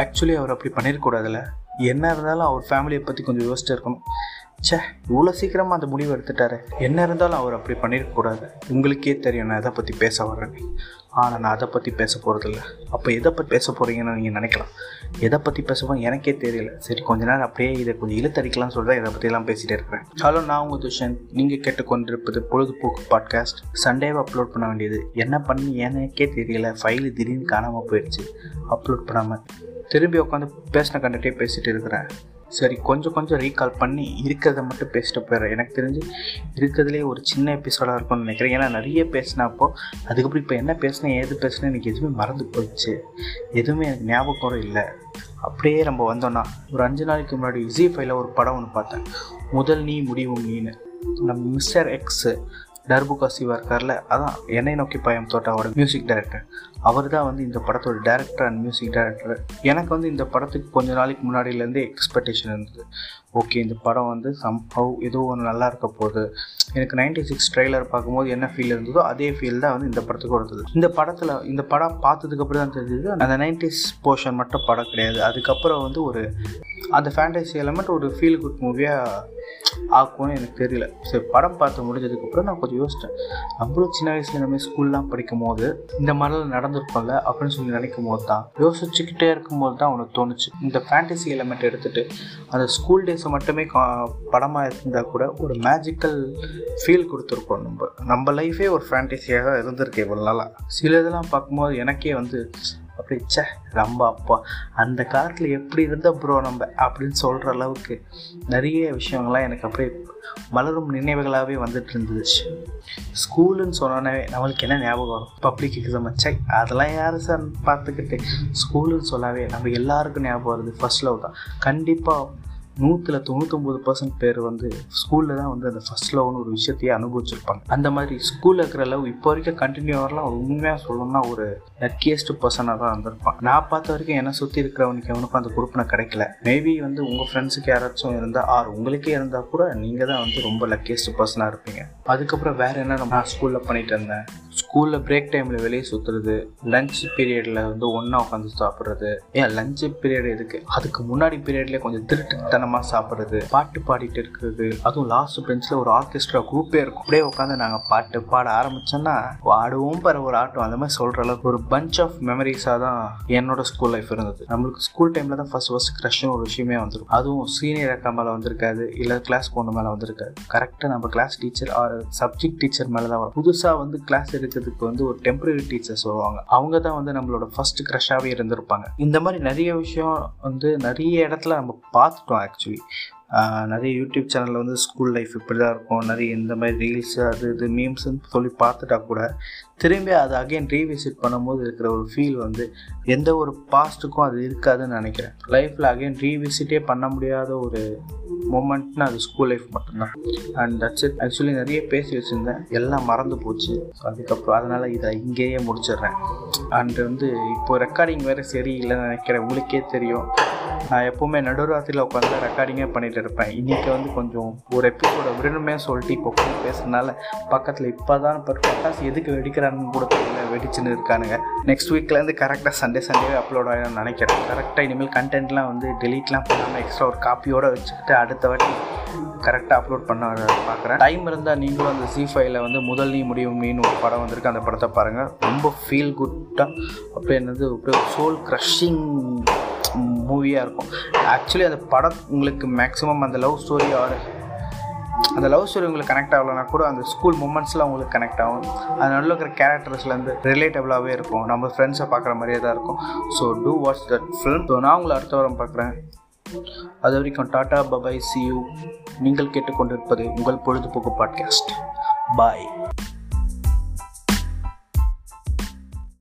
Actually அவர் அப்படி பண்ணியிருக்கூடாதுல்ல என்ன இருந்தாலும் அவர் ஃபேமிலியை பற்றி கொஞ்சம் யோசிச்சு இருக்கணும். ச்சே இவ்வளோ சீக்கிரமாக அந்த முடிவு எடுத்துட்டாரு. என்ன இருந்தாலும் அவர் அப்படி பண்ணியிருக்கக்கூடாது உங்களுக்கே தெரியும் நான் எதை பற்றி பேச வர்றேன்னு. ஆனால் நான் அதை பற்றி பேச போகிறதில்ல அப்போ எதை பற்றி பேச போகிறீங்கன்னு நீங்கள் நினைக்கலாம். எதை பற்றி பேசுவோம் எனக்கே தெரியல. சரி கொஞ்ச நேரம் அப்படியே இதை கொஞ்சம் இழுத்தடிக்கலாம்னு சொல்லிட்டு இதை பற்றிலாம் பேசிகிட்டே இருக்கிறேன். ஹலோ நான் உங்கள் துஷன் நீங்கள் கேட்டுக்கொண்டிருப்பது பொழுதுபோக்கு பாட்காஸ்ட் சண்டேவை அப்லோட் பண்ண வேண்டியது. என்ன பண்ணி எனக்கே தெரியல. ஃபைலு திடீர்னு காணாமல் போயிடுச்சு. அப்லோட் பண்ணாமல் திரும்பி உட்காந்து பேசின கண்டுகிட்டே பேசிகிட்டு இருக்கிறேன். சரி கொஞ்சம் கொஞ்சம் ரீகால் பண்ணி இருக்கிறத மட்டும் பேசிட்டு போயிடுறேன். எனக்கு தெரிஞ்சு இருக்கிறதுலே ஒரு சின்ன எபிசோடாக இருக்கும்னு நினைக்கிறேன். ஏன்னா நிறைய பேசினப்போ அதுக்கப்புறம் இப்போ என்ன பேசினேன் ஏது பேசினேன் எனக்கு எதுவுமே மறந்து போயிடுச்சு எதுவுமே எனக்கு ஞாபகம் கூட இல்லை. அப்படியே நம்ம வந்தோன்னா ஒரு அஞ்சு நாளைக்கு முன்னாடி விஜய் ஃபைல ஒரு படம் ஒன்று பார்த்தேன். முதல் நீ முடிவு நீன்னு நம்ம மிஸ்டர் எக்ஸு டர்புகா சிவா இருக்கார்ல அதான் என்னை நோக்கி பயம் தோட்டாவோட மியூசிக் டைரக்டர் அவர் தான் வந்து இந்த படத்தோட டேரக்டர் அண்ட் மியூசிக் டைரக்டர் எனக்கு வந்து இந்த படத்துக்கு கொஞ்ச நாளைக்கு முன்னாடியிலேருந்தே எக்ஸ்பெக்டேஷன் இருந்தது. ஓகே இந்த படம் வந்து சம்ஹவ் ஏதோ ஒன்று நல்லா இருக்க போகுது. எனக்கு நைன்டி சிக்ஸ் ட்ரெய்லர் பார்க்கும்போது என்ன ஃபீல் இருந்ததோ அதே ஃபீல் தான் வந்து இந்த படத்துக்கு இருந்தது இந்த படத்தில் இந்த படம் பார்த்ததுக்கு அப்புறம் தான் தெரிஞ்சது அந்த நைன்டிஸ் போர்ஷன் மட்டும் படம் கிடையாது. அதுக்கப்புறம் வந்து ஒரு அந்த ஃபேண்டசி எலமெண்ட் ஒரு ஃபீல் குட் மூவியாக ஆக்கும்னு எனக்கு தெரியல. சரி படம் பார்த்து முடிஞ்சதுக்கப்புறம் நான் கொஞ்சம் யோசித்தேன் நம்மளும் சின்ன வயசுல நம்ம ஸ்கூல்லாம் படிக்கும் போது இந்த மாதிரிலாம் நடந்திருக்கும்ல அப்படின்னு சொல்லி நினைக்கும் போது தான் யோசிச்சுக்கிட்டே இருக்கும்போது தான் உனக்கு தோணுச்சு. இந்த ஃபேண்டசி எலமெண்ட் எடுத்துகிட்டு அந்த ஸ்கூல் டேஸை மட்டுமே படமாக இருந்தால் கூட ஒரு மேஜிக்கல் ஃபீல் கொடுத்துருக்கோம் நம்ம. நம்ம லைஃபே ஒரு ஃபேண்டசியாக தான் இருந்திருக்கு இவ்வளோ நாளாக சில இதெல்லாம் பார்க்கும்போது எனக்கே வந்து அப்படி ச்சே ரொம்ப அப்பா. அந்த காலத்தில் எப்படி இருந்த ப்ரோ நம்ம? அப்படின்னு சொல்கிற அளவுக்கு நிறைய விஷயங்கள்லாம் எனக்கு அப்படியே மலரும் நினைவுகளாகவே வந்துட்டு இருந்துச்சு ஸ்கூலுன்னு சொன்னோன்னே நம்மளுக்கு என்ன ஞாபகம் வரும்? பப்ளிக் எக்ஸாம் சை அதெல்லாம் யார் சார் பார்த்துக்கிட்டு? ஸ்கூலுன்னு சொல்லாவே நம்ம எல்லாருக்கும் ஞாபகம் வருது. ஃபர்ஸ்ட் லவ் தான். கண்டிப்பாக நூற்றில் தொண்ணூத்தொம்பது பர்சன்ட் பேர் வந்து ஸ்கூலில் தான் வந்து அந்த ஃபஸ்ட் லவ்னு ஒரு விஷயத்தையே அனுபவிச்சிருப்பாங்க. அந்த மாதிரி ஸ்கூலில் இருக்கிற லவ் இப்போ வரைக்கும் கண்டினியூ வரலாம் உண்மையாக சொல்லணும்னா ஒரு லக்கியஸ்ட் பர்சனாக தான் வந்திருப்பான் நான் பார்த்த வரைக்கும் என்னை சுற்றி இருக்கிறவனுக்கு எவனுக்கும் அந்த குரூப்பில் கிடைக்கல. மேபி வந்து உங்கள் ஃப்ரெண்ட்ஸுக்கு யாராச்சும் இருந்தால் ஆர் உங்களுக்கே இருந்தால் கூட நீங்கள் தான் வந்து ரொம்ப லக்கியஸ்ட் பர்சனாக இருப்பீங்க. அதுக்கப்புறம் வேறு என்ன நான் ஸ்கூலில் பண்ணிட்டு இருந்தேன்? ஸ்கூலில் பிரேக் டைமில் வெளியே சுற்றுறது லஞ்ச் பீரியடில் வந்து ஒன்றா உட்காந்து சாப்பிட்றது. ஏன் லஞ்ச் பீரியட் எதுக்கு? அதுக்கு முன்னாடி பீரியட்லேயே கொஞ்சம் திருட்டுத்தனமாக சாப்பிட்றது பாட்டு பாடிட்டு இருக்கிறது. அதுவும் லாஸ்ட் பெஞ்சில் ஒரு ஆர்கெஸ்ட்ரா குரூப்பே இருக்கும். அப்படியே உட்காந்து நாங்கள் பாட்டு பாட ஆரம்பித்தோன்னா ஆடுவோம் பாரு ஒரு ஆட்டம். அந்த மாதிரி சொல்கிற அளவுக்கு ஒரு பஞ்ச் ஆஃப் மெமரிஸாக தான் என்னோட ஸ்கூல் லைஃப் இருந்தது. நம்மளுக்கு ஸ்கூல் டைமில் தான் ஃபஸ்ட் ஃபஸ்ட் க்ரஷ்னு ஒரு விஷயமே வந்துடும் அதுவும் சீனியர் அக்கா மேலே வந்திருக்காது இல்லை கிளாஸ் பொண்ணு மேலே வந்திருக்காது. கரெக்டாக நம்ம class teacher or subject teacher மேலே தான் வரும். புதுசாக வந்து கிளாஸ் எடுக்கிறதுக்கு வந்து ஒரு டெம்பரரி டீச்சர்ஸ் வருவாங்க. அவங்க தான் வந்து நம்மளோட ஃபர்ஸ்ட் க்ரஷாகவே இருந்திருப்பாங்க. இந்த மாதிரி நிறைய விஷயம் வந்து நிறைய இடத்துல நம்ம பார்த்துட்டோம் ஆக்சுவலி நிறைய யூடியூப் சேனலில் வந்து ஸ்கூல் லைஃப் இப்படி தான் இருக்கும். நிறைய இந்த மாதிரி ரீல்ஸ் அது இது மீம்ஸ்ன்னு சொல்லி பார்த்துட்டா கூட திரும்பி அதை அகைன் ரீவிசிட் பண்ணும்போது இருக்கிற ஒரு ஃபீல் வந்து எந்த ஒரு பாஸ்ட்டுக்கும் அது இருக்காதுன்னு நினைக்கிறேன். லைஃப்பில் அகைன் ரீவிசிட்டே பண்ண முடியாத ஒரு மூமெண்ட்னா அது ஸ்கூல் லைஃப் மட்டும்தான். அண்ட் தட்ஸ் இட் ஆக்சுவலி நிறைய பேசி வச்சுருந்தேன். எல்லாம் மறந்து போச்சு. அதுக்கப்புறம் அதனால் இதை இங்கேயே முடிச்சிடுறேன். அண்ட் வந்து இப்போ ரெக்கார்டிங் வேறு சரியில்லைன்னு நினைக்கிறேன். உங்களுக்கே தெரியும். நான் எப்போவுமே நடுராத்திரியில் உட்காந்து ரெக்கார்டிங்கே பண்ணிகிட்டு இருப்பேன். இன்றைக்கி வந்து கொஞ்சம் ஒரு எபிசோட விரும்பமே சொல்லிட்டு இப்போ உட்காந்து பேசுறதுனால பக்கத்தில் இப்போ தான் இப்போ பட்டாசு எதுக்கு வெடிக்கிறான்னு கூட தெரியல வெடிச்சுன்னு இருக்கானுங்க. நெக்ஸ்ட் வீக்லேருந்து கரெக்டாக சண்டே சண்டே அப்லோட் ஆகிடும் நினைக்கிறேன். கரெக்டாக இனிமேல் கண்டென்ட்லாம் வந்து டெலீட்லாம் பண்ணாமல் எக்ஸ்ட்ரா ஒரு காப்பியோடு வச்சுக்கிட்டு அடுத்த வாட்டி கரெக்டாக அப்லோட் பண்ண பார்க்குறேன் டைம் இருந்தால் நீங்களும் அந்த சி ஃபைவ்ல வந்து முதல் நீ முடியும் மீன் ஒரு படம் வந்திருக்கு அந்த படத்தை பாருங்கள் ரொம்ப ஃபீல் குட்டாக அப்படியே என்னது அப்படியே சோல் க்ரஷிங் மூவியாக இருக்கும். ஆக்சுவலி அந்த படம் உங்களுக்கு மேக்ஸிமம் அந்த லவ் ஸ்டோரி ஆர் அந்த லவ் ஸ்டோரி உங்களுக்கு கனெக்ட் ஆகலைன்னா கூட அந்த ஸ்கூல் மூமெண்ட்ஸ்லாம் உங்களுக்கு கனெக்ட் ஆகும். அது நடுவில் இருக்கிற கேரக்டர்ஸ்லேருந்து ரிலேட்டபிளாகவே இருக்கும். நம்ம ஃப்ரெண்ட்ஸை பார்க்குற மாதிரியே தான் இருக்கும். So to watch that film so நான் உங்களை அடுத்த வாரம் பார்க்குறேன். அது வரைக்கும் டாடா பபாய் சி யூ நீங்கள் கேட்டுக்கொண்டிருப்பது உங்கள் பொழுதுபோக்கு பாட்காஸ்ட் பாய்